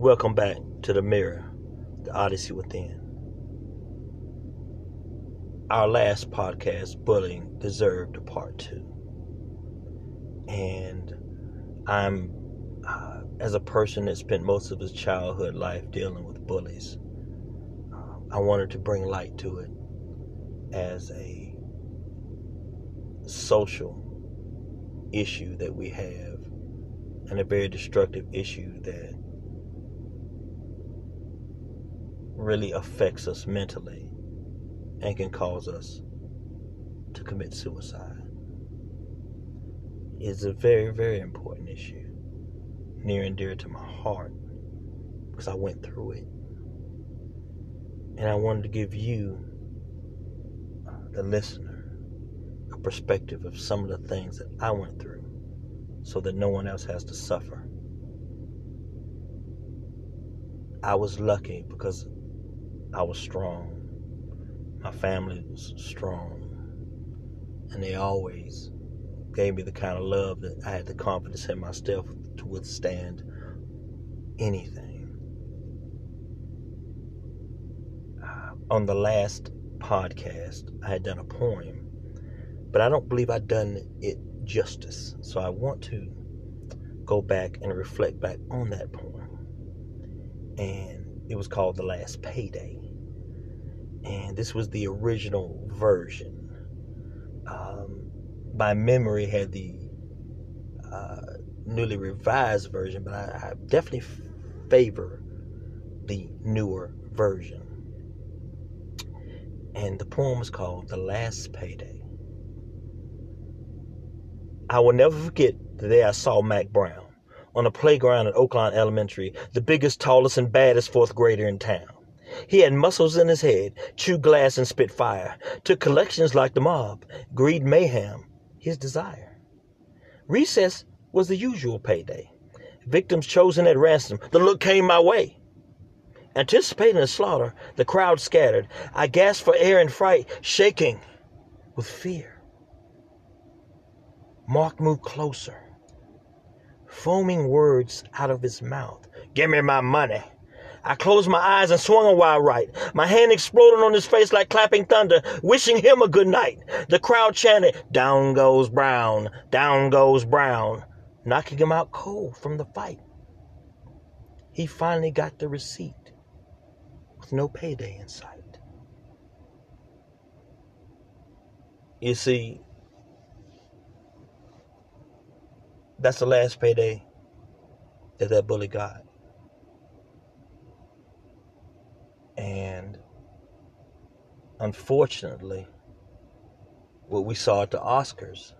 Welcome back to the mirror, the Odyssey within. Our last podcast, Bullying, deserved a part two. And I'm, uh, as a person that spent most of his childhood life dealing with bullies, uh, I wanted to bring light to it as a social issue that we have and a very destructive issue that really affects us mentally and can cause us to commit suicide. It's a very, very important issue, near and dear to my heart, because I went through it. And I wanted to give you, the listener, a perspective of some of the things that I went through so that no one else has to suffer. I was lucky because I was strong. My family was strong. And they always gave me the kind of love that I had the confidence in myself to withstand anything. Uh, on the last podcast, I had done a poem, but I don't believe I'd done it justice. So I want to go back and reflect back on that poem. And it was called The Last Payday. And this was the original version. Um, my memory had the uh, newly revised version, but I, I definitely favor the newer version. And the poem is called The Last Payday. I will never forget the day I saw Mac Brown on a playground at Oakland Elementary, the biggest, tallest, and baddest fourth grader in town. He had muscles in his head, chewed glass and spit fire, took collections like the mob, greed mayhem, his desire. Recess was the usual payday. Victims chosen at ransom, the look came my way. Anticipating a slaughter, the crowd scattered. I gasped for air in fright, shaking with fear. Mark moved closer foaming words out of his mouth. Give me my money. I closed my eyes and swung a wild right. My hand exploded on his face like clapping thunder, wishing him a good night. The crowd chanted, Down goes Brown, down goes Brown, knocking him out cold from the fight. He finally got the receipt with no payday in sight. You see, That's the last payday that that bully got. And unfortunately, what we saw at the Oscars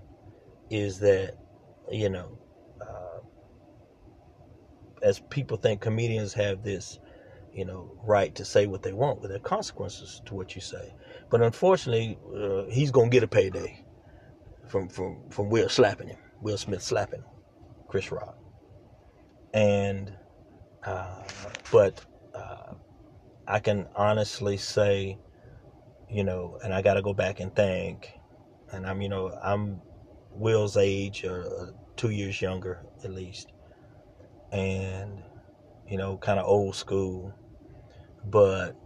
is that, you know, uh, as people think comedians have this, you know, right to say what they want, but there consequences to what you say. But unfortunately, uh, he's gonna get a payday from from from Will slapping him, Will Smith slapping him. Chris Rock. And, uh, but uh, I can honestly say, you know, and I got to go back and think, and I'm, you know, I'm Will's age or uh, two years younger at least, and, you know, kind of old school, but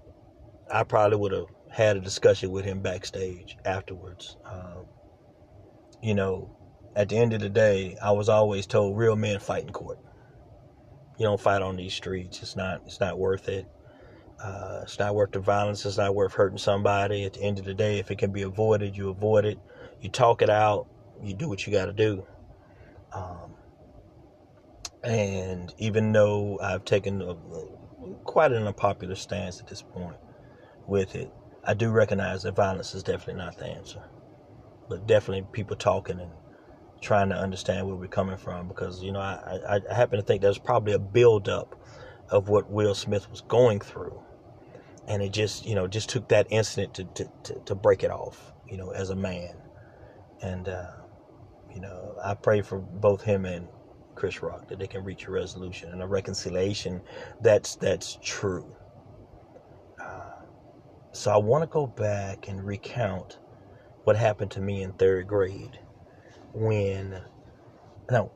I probably would have had a discussion with him backstage afterwards. Um, you know, at the end of the day, I was always told real men fight in court. You don't fight on these streets. It's not. It's not worth it. Uh, it's not worth the violence. It's not worth hurting somebody. At the end of the day, if it can be avoided, you avoid it. You talk it out. You do what you got to do. Um, and even though I've taken a, quite an unpopular stance at this point with it, I do recognize that violence is definitely not the answer. But definitely people talking and trying to understand where we're coming from because you know I, I, happen to think there's probably a buildup of what Will Smith was going through, and it just you know just took that incident to to, to, to break it off you know as a man, and uh, you know I pray for both him and Chris Rock that they can reach a resolution and a reconciliation that's that's true. Uh, so I want to go back and recount what happened to me in third grade when no,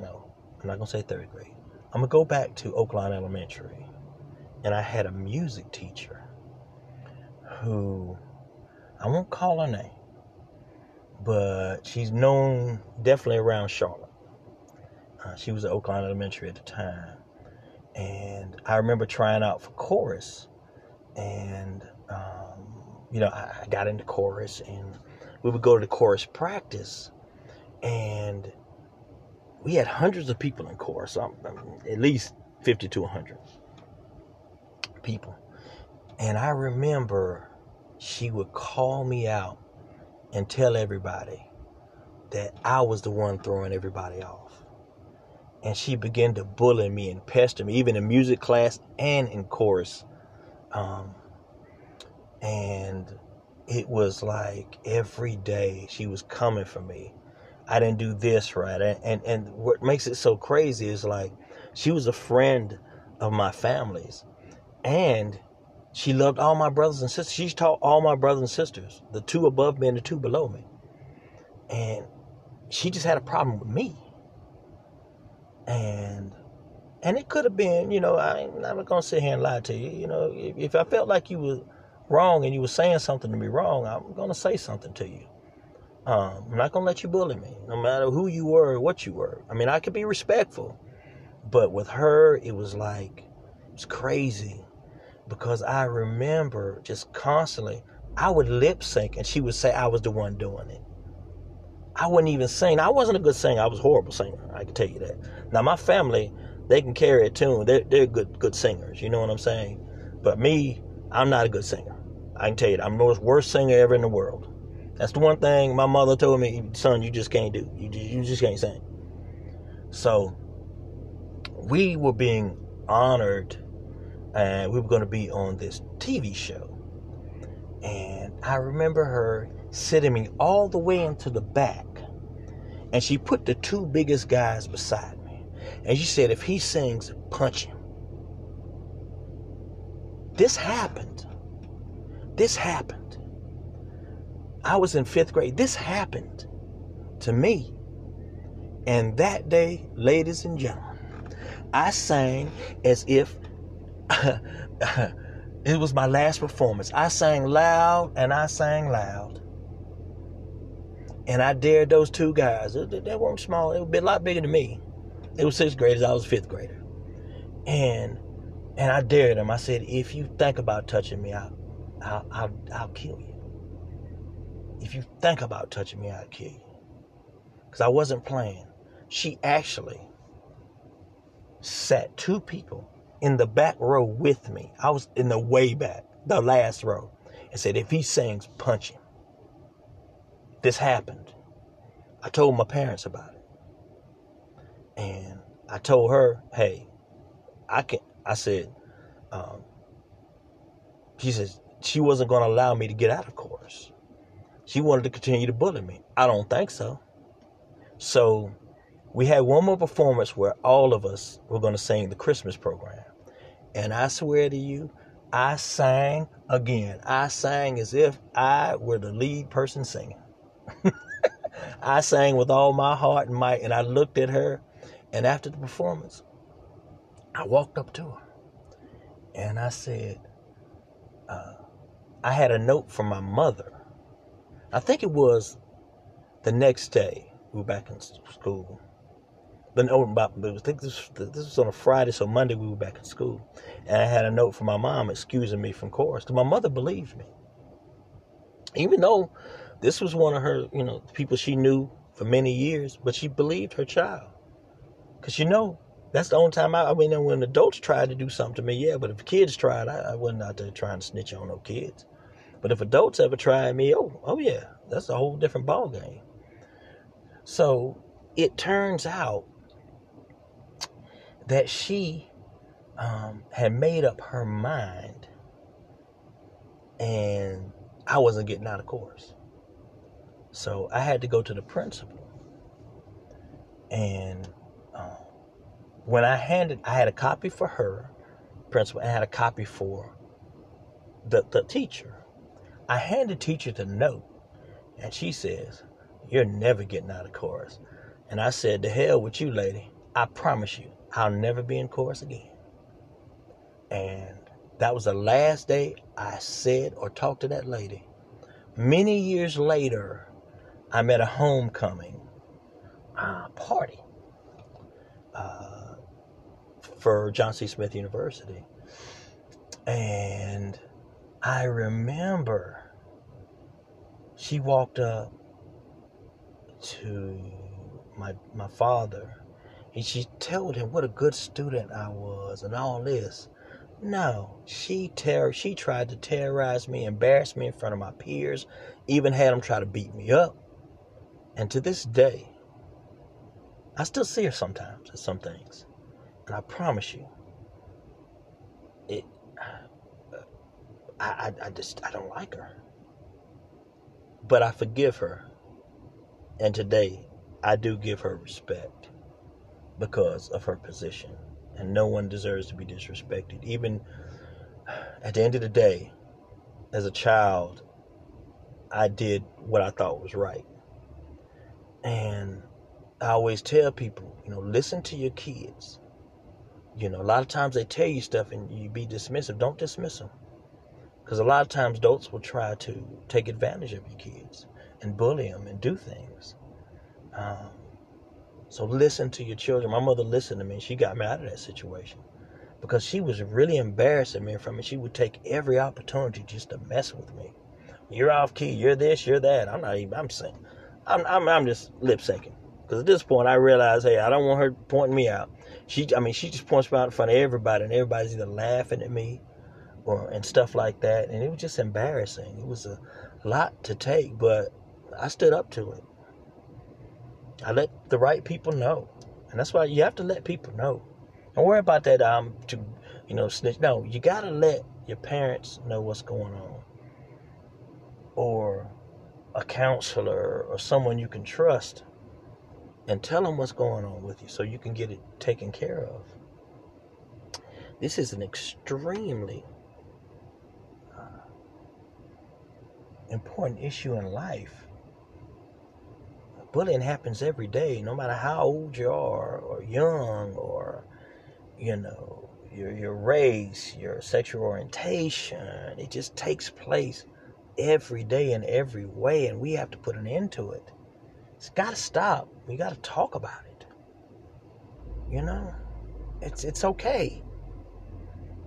no, I'm not gonna say third grade. I'm gonna go back to Oakland Elementary, and I had a music teacher who I won't call her name, but she's known definitely around Charlotte. Uh, she was at Oakland Elementary at the time, and I remember trying out for chorus, and um, you know I, I got into chorus, and we would go to the chorus practice, and we had hundreds of people in chorus, um, at least 50 to 100 people. And I remember she would call me out and tell everybody that I was the one throwing everybody off. And she began to bully me and pester me, even in music class and in chorus. Um, and it was like every day she was coming for me. I didn't do this right. And, and, and what makes it so crazy is like she was a friend of my family's. And she loved all my brothers and sisters. She taught all my brothers and sisters, the two above me and the two below me. And she just had a problem with me. And and it could have been, you know, I, am not gonna sit here and lie to you. You know, if, if I felt like you were wrong and you were saying something to me wrong, I'm gonna say something to you. Um, I'm not gonna let you bully me, no matter who you were or what you were. I mean, I could be respectful, but with her, it was like it was crazy because I remember just constantly, I would lip sync and she would say I was the one doing it. I wouldn't even sing. I wasn't a good singer. I was a horrible singer. I can tell you that. Now my family, they can carry a tune. They're they're good good singers. You know what I'm saying? But me, I'm not a good singer. I can tell you that. I'm the worst singer ever in the world. That's the one thing my mother told me, son, you just can't do. You you just can't sing. So we were being honored and we were going to be on this TV show. And I remember her sitting me all the way into the back. And she put the two biggest guys beside me. And she said, if he sings, punch him. This happened. This happened. I was in fifth grade. This happened to me. And that day, ladies and gentlemen, I sang as if it was my last performance. I sang loud and I sang loud. And I dared those two guys. They weren't small. They were a lot bigger than me. They were sixth graders. I was fifth grader. And and I dared them. I said, if you think about touching me, I'll, I'll, I'll, I'll kill you. If you think about touching me, I'll kill you. Because I wasn't playing. She actually sat two people in the back row with me. I was in the way back, the last row, and said, if he sings, punch him. This happened. I told my parents about it. And I told her, hey, I can I said, um, she says she wasn't going to allow me to get out of course. She wanted to continue to bully me. I don't think so. So we had one more performance where all of us were going to sing the Christmas program. And I swear to you, I sang again. I sang as if I were the lead person singing. I sang with all my heart and might, and I looked at her. And after the performance, I walked up to her and I said, uh, I had a note from my mother. I think it was the next day we were back in school but no, about I think this this was on a Friday, so Monday we were back in school, and I had a note from my mom excusing me from chorus. My mother believed me, even though this was one of her, you know, people she knew for many years, but she believed her child, because you know that's the only time I, I mean, when adults tried to do something to me, yeah, but if kids tried, I, I wasn't out there trying to snitch on no kids. But if adults ever tried me, oh, oh yeah, that's a whole different ball game. So it turns out that she um, had made up her mind and I wasn't getting out of course. So I had to go to the principal. And um, when I handed, I had a copy for her, principal, and I had a copy for the, the teacher. I handed teacher the note, and she says, You're never getting out of chorus. And I said, The hell with you, lady. I promise you, I'll never be in chorus again. And that was the last day I said or talked to that lady. Many years later, I'm at a homecoming uh, party uh, for Johnson C. Smith University. And I remember she walked up to my my father and she told him what a good student I was and all this. No, she ter- she tried to terrorize me, embarrass me in front of my peers, even had them try to beat me up. And to this day, I still see her sometimes at some things. And I promise you, it I, I, I just I don't like her. But I forgive her. And today I do give her respect because of her position. And no one deserves to be disrespected. Even at the end of the day, as a child, I did what I thought was right. And I always tell people, you know, listen to your kids. You know, a lot of times they tell you stuff and you be dismissive. Don't dismiss them. Because a lot of times adults will try to take advantage of your kids and bully them and do things. Um, so listen to your children. My mother listened to me. She got me out of that situation because she was really embarrassing me from it. She would take every opportunity just to mess with me. You're off key. You're this. You're that. I'm not even. I'm saying. I'm. I'm, I'm just lip syncing. Because at this point, I realize, hey, I don't want her pointing me out. She. I mean, she just points me out in front of everybody, and everybody's either laughing at me or and stuff like that. And it was just embarrassing. It was a lot to take, but I stood up to it. I let the right people know, and that's why you have to let people know. Don't worry about that. Um, to you know, snitch. No, you gotta let your parents know what's going on, or a counselor or someone you can trust, and tell them what's going on with you, so you can get it taken care of. This is an extremely important issue in life. Bullying happens every day, no matter how old you are, or young, or you know, your your race, your sexual orientation. It just takes place every day in every way, and we have to put an end to it. It's got to stop. We got to talk about it. You know, it's it's okay.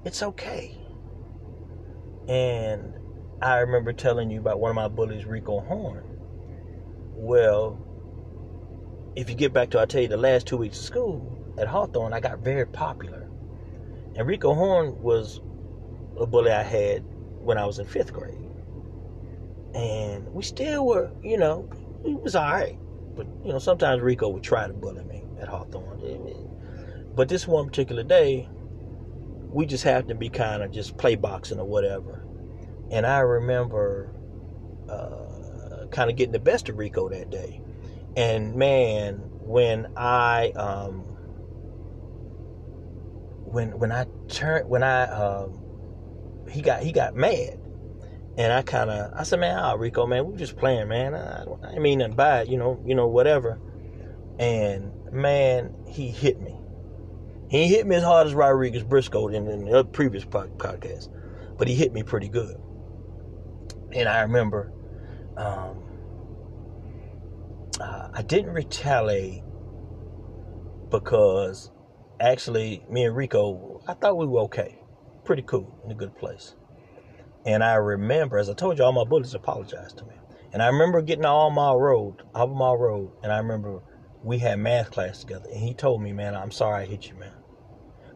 It's okay. And I remember telling you about one of my bullies, Rico Horn. Well, if you get back to, I tell you, the last two weeks of school at Hawthorne, I got very popular. And Rico Horn was a bully I had when I was in fifth grade. And we still were, you know, it was all right. But, you know, sometimes Rico would try to bully me at Hawthorne. But this one particular day, we just happened to be kind of just play boxing or whatever. And I remember uh, kind of getting the best of Rico that day. And man, when I um, when when I turned when I um, he got he got mad, and I kind of I said, man, oh, Rico, man, we just playing, man. I, I mean nothing by it, you know, you know, whatever. And man, he hit me. He hit me as hard as Rodriguez Briscoe in, in the previous podcast, but he hit me pretty good. And I remember um, uh, I didn't retaliate because actually, me and Rico, I thought we were okay. Pretty cool, in a good place. And I remember, as I told you, all my bullies apologized to me. And I remember getting all my road, my Road, and I remember we had math class together. And he told me, man, I'm sorry I hit you, man.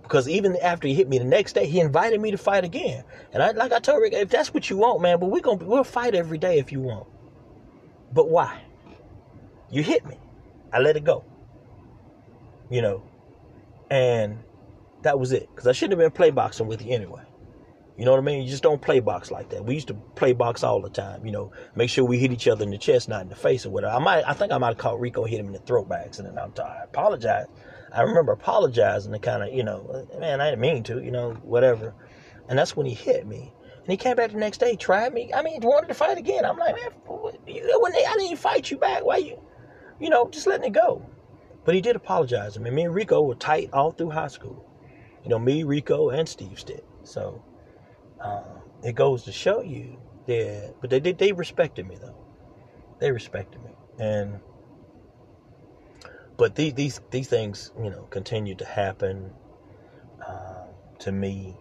Because even after he hit me the next day, he invited me to fight again. And I, like I told Rick, if that's what you want, man, but we're gonna we'll fight every day if you want. But why? You hit me. I let it go. You know, and that was it. Because I shouldn't have been play boxing with you anyway. You know what I mean? You just don't play box like that. We used to play box all the time. You know, make sure we hit each other in the chest, not in the face or whatever. I might, I think I might have caught Rico hit him in the throat by accident. I'm tired. I apologize. I remember apologizing to kind of, you know, man, I didn't mean to, you know, whatever. And that's when he hit me. And he came back the next day, tried me. I mean, he wanted to fight again. I'm like, man, when I didn't even fight you back. Why you, you know, just letting it go. But he did apologize. I mean, me and Rico were tight all through high school. You know, me, Rico, and Steve Stitt. So uh, it goes to show you that, but they, they, they respected me though. They respected me. And, but these, these, these things, you know, continue to happen uh, to me.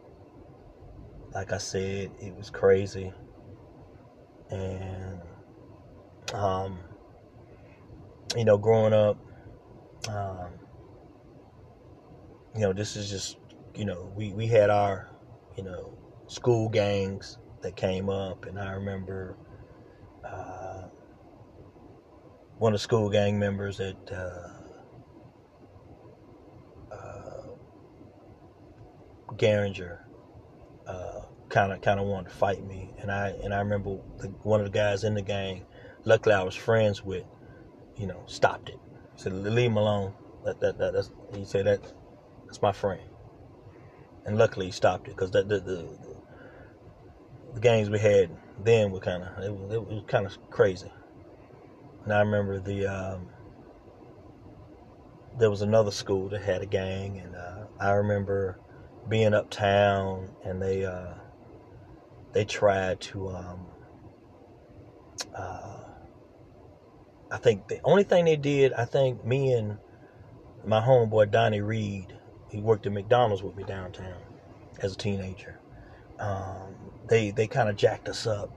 Like I said, it was crazy. And, um, you know, growing up, um, you know, this is just, you know, we, we had our, you know, school gangs that came up, and I remember uh, one of the school gang members that uh, Garinger kind of kind of wanted to fight me, and I and I remember the, one of the guys in the gang, luckily I was friends with, you know, stopped it. He said, "Leave him alone." That that, that that's he said that that's my friend, and luckily he stopped it because that the, the the gangs we had then were kind of it was, it was kind of crazy. And I remember the um, there was another school that had a gang, and uh, I remember being uptown, and they uh, they tried to. Um, uh, I think the only thing they did, I think me and my homeboy Donnie Reed, he worked at McDonald's with me downtown as a teenager. Um, they they kind of jacked us up,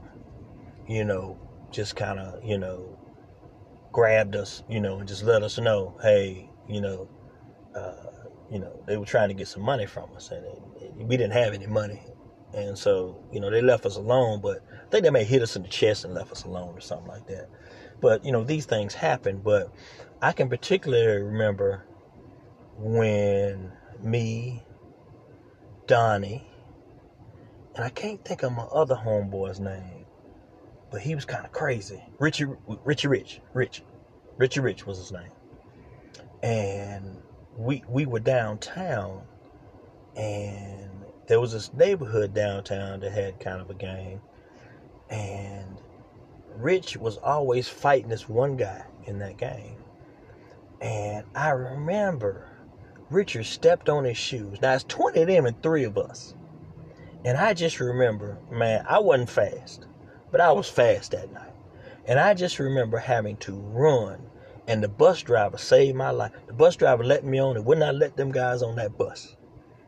you know, just kind of you know grabbed us, you know, and just let us know, hey, you know, uh, you know, they were trying to get some money from us, and it, we didn't have any money, and so you know they left us alone. But I think they may hit us in the chest and left us alone or something like that. But you know these things happen. But I can particularly remember when me, Donnie, and I can't think of my other homeboy's name, but he was kind of crazy. Richie, Richie Rich, Rich, Richie Rich was his name. And we we were downtown, and there was this neighborhood downtown that had kind of a gang, and Rich was always fighting this one guy in that gang. And I remember Richard stepped on his shoes. Now it's 20 of them and three of us. And I just remember, man, I wasn't fast, but I was fast that night. And I just remember having to run. And the bus driver saved my life. The bus driver let me on and would not let them guys on that bus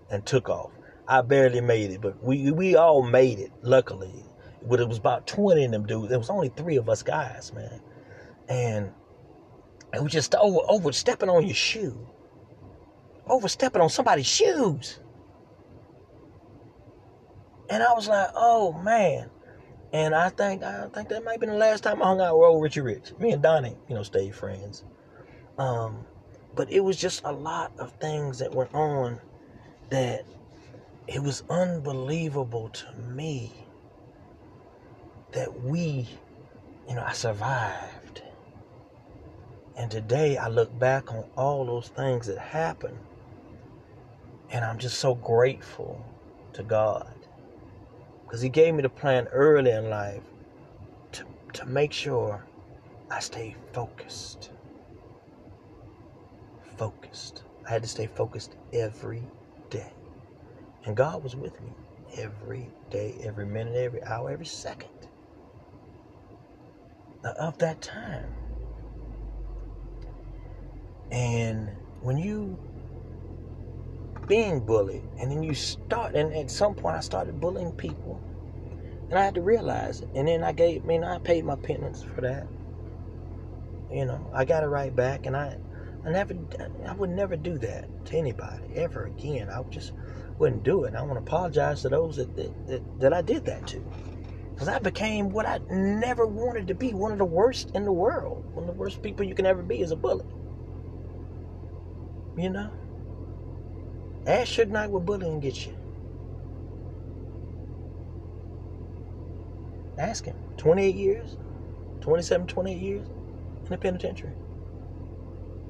and took off. I barely made it, but we we all made it, luckily. But it was about 20 of them dudes. There was only three of us guys, man. And it was just over overstepping on your shoe. Overstepping on somebody's shoes. And I was like, oh man. And I think I think that might been the last time I hung out with old Richie Rich. Me and Donnie, you know, stayed friends. Um, but it was just a lot of things that went on that it was unbelievable to me that we, you know, I survived. And today I look back on all those things that happened, and I'm just so grateful to God because He gave me the plan early in life to, to make sure I stay focused. Focused. I had to stay focused every day. And God was with me every day, every minute, every hour, every second of that time. And when you being bullied. And then you start, and at some point I started bullying people. And I had to realize it. And then I gave, I mean, I paid my penance for that. You know, I got it right back. And I, I never, I would never do that to anybody ever again. I just wouldn't do it. And I want to apologize to those that, that, that, that I did that to. Because I became what I never wanted to be one of the worst in the world. One of the worst people you can ever be is a bully. You know? Ask Suge Knight what bullying gets you. Ask him. 28 years, 27, 28 years in the penitentiary.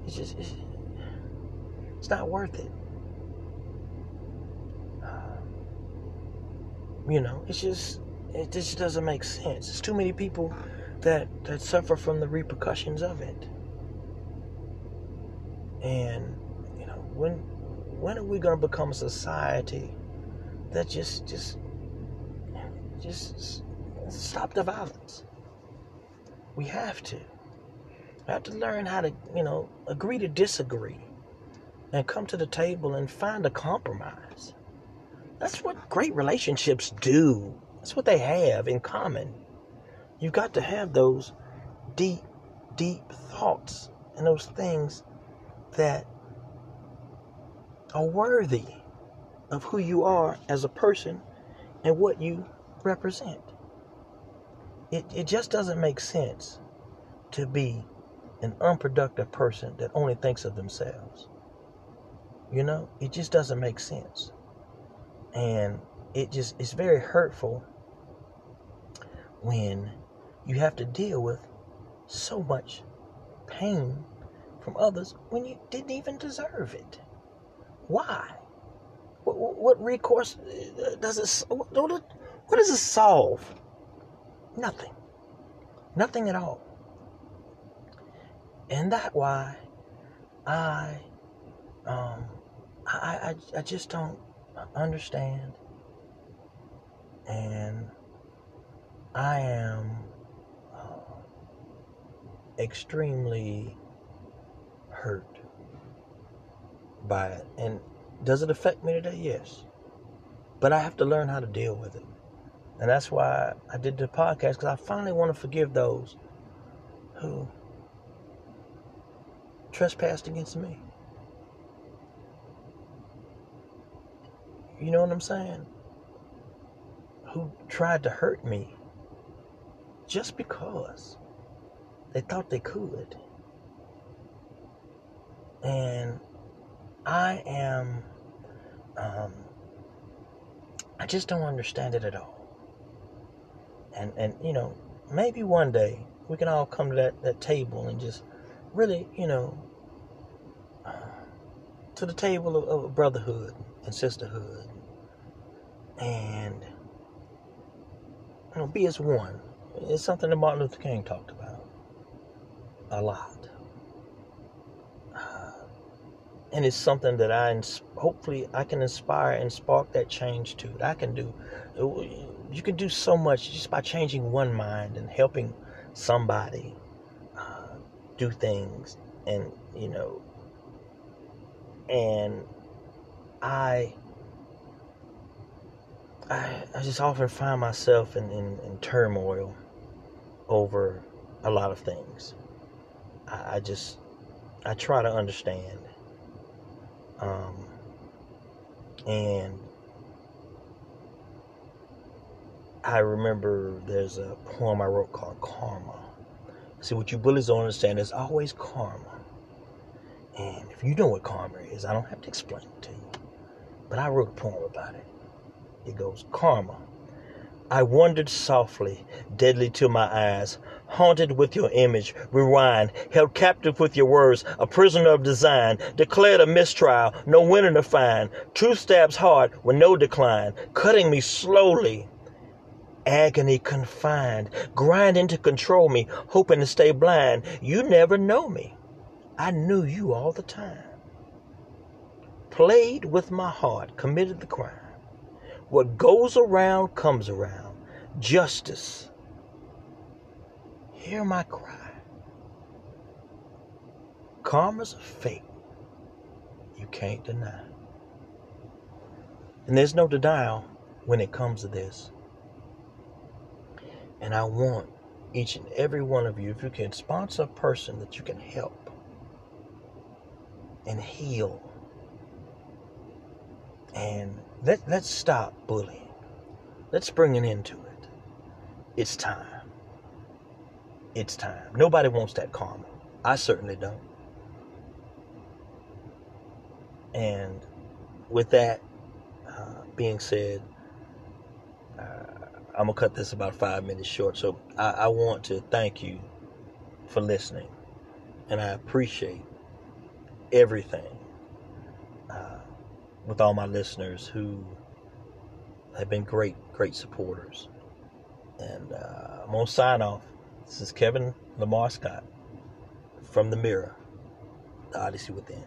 It's just, it's, it's not worth it. Uh, you know, it's just, it just doesn't make sense. There's too many people that, that suffer from the repercussions of it. And you know, when when are we going to become a society that just just just stop the violence? We have to. We have to learn how to, you know, agree to disagree and come to the table and find a compromise. That's what great relationships do. That's what they have in common. You've got to have those deep, deep thoughts and those things that are worthy of who you are as a person and what you represent. It, it just doesn't make sense to be an unproductive person that only thinks of themselves. You know, it just doesn't make sense. And it just it's very hurtful when you have to deal with so much pain from others when you didn't even deserve it. Why? What, what recourse uh, does it? What, does it solve? Nothing. Nothing at all. And that why I um I, I I just don't understand and I am uh, extremely hurt by it. And does it affect me today? Yes. But I have to learn how to deal with it. And that's why I did the podcast because I finally want to forgive those who trespassed against me. You know what I'm saying? Who tried to hurt me just because they thought they could. And I am, um, I just don't understand it at all. And, and, you know, maybe one day we can all come to that, that table and just really, you know, to the table of, of brotherhood and sisterhood and, you know, be as one. It's something that Martin Luther King talked about a lot and it's something that I hopefully I can inspire and spark that change to. I can do. You can do so much just by changing one mind and helping somebody uh, do things, and you know. And I, I, I just often find myself in, in, in turmoil over a lot of things. I, I just, I try to understand um, and I remember there's a poem I wrote called Karma. See, what you bullies don't understand, there's always karma. And if you know what karma is, I don't have to explain it to you. But I wrote a poem about it. It goes, Karma. I wandered softly, deadly to my eyes, haunted with your image, rewind, held captive with your words, a prisoner of design, declared a mistrial, no winner to find. Truth stabs hard with no decline, cutting me slowly. Agony confined, grinding to control me, hoping to stay blind. You never know me. I knew you all the time. Played with my heart, committed the crime. What goes around comes around. Justice Hear my cry. Karma's a fate you can't deny. And there's no denial when it comes to this. And I want each and every one of you, if you can sponsor a person that you can help and heal. And let, let's stop bullying. Let's bring an end to it. It's time. It's time. Nobody wants that karma. I certainly don't. And with that uh, being said, uh, I'm going to cut this about five minutes short. So I, I want to thank you for listening. And I appreciate everything uh, with all my listeners who have been great, great supporters. And uh, I'm going to sign off. This is Kevin Lamar Scott from the Mirror. The Odyssey Within.